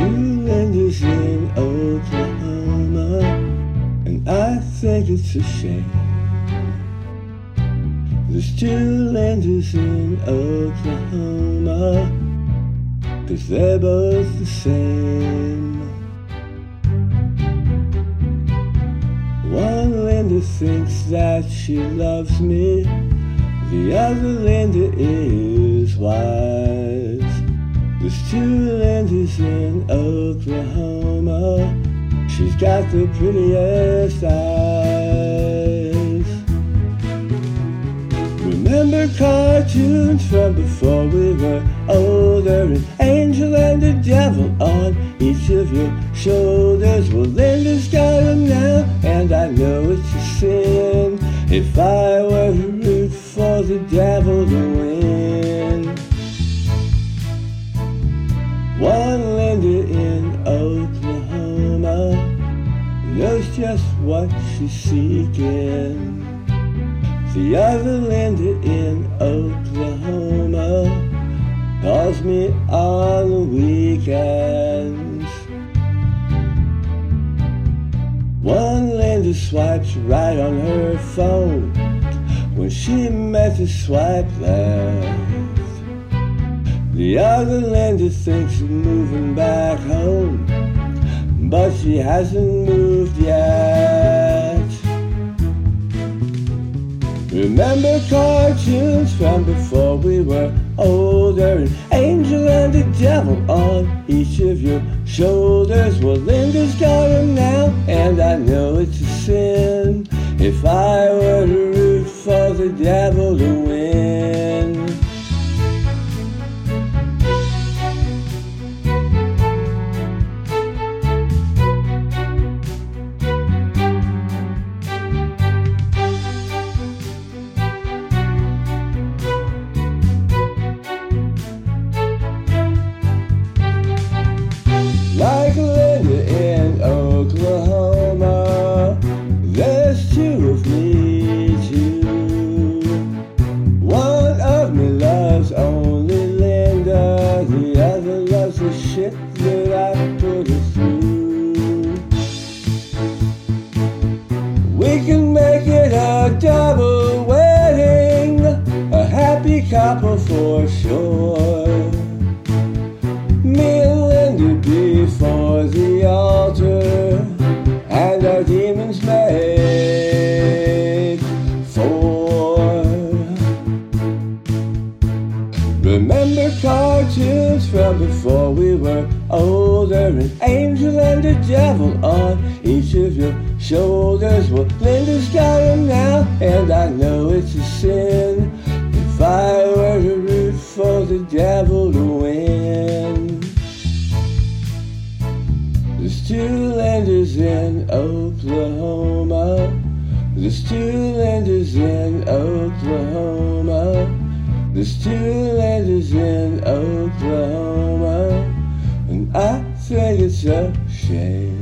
Lindas in Oklahoma, and I think it's a shame. There's two Lindas in Oklahoma, cause they're both the same. One Linda thinks that she loves me, the other Linda is wise. There's two Lindas in Oklahoma, she's got the prettiest eyes. Remember cartoons from before we were older, an angel and a devil on each of your shoulders. Well, Linda's got them now, and I know it's a sin if I were to root for the devil to win. One Linda in Oklahoma knows just what she's seeking. The other Linda in Oklahoma calls me on the weekends. One Linda swipes right on her phone when she meant to swipe left. The other Linda thinks of moving back home, but she hasn't moved yet. Remember cartoons from before we were older An angel and a devil on each of your shoulders Well, Linda's got them now, and I know it's a sin If I were to root for the devil to win before we were older, an angel and a devil on each of your shoulders. Well, Linda's got them now, and I know it's a sin if I were to root for the devil to win. There's two Lindas in Oklahoma. There's two Lindas in Oklahoma. There's two Lindas in Oklahoma. And I think it's a shame.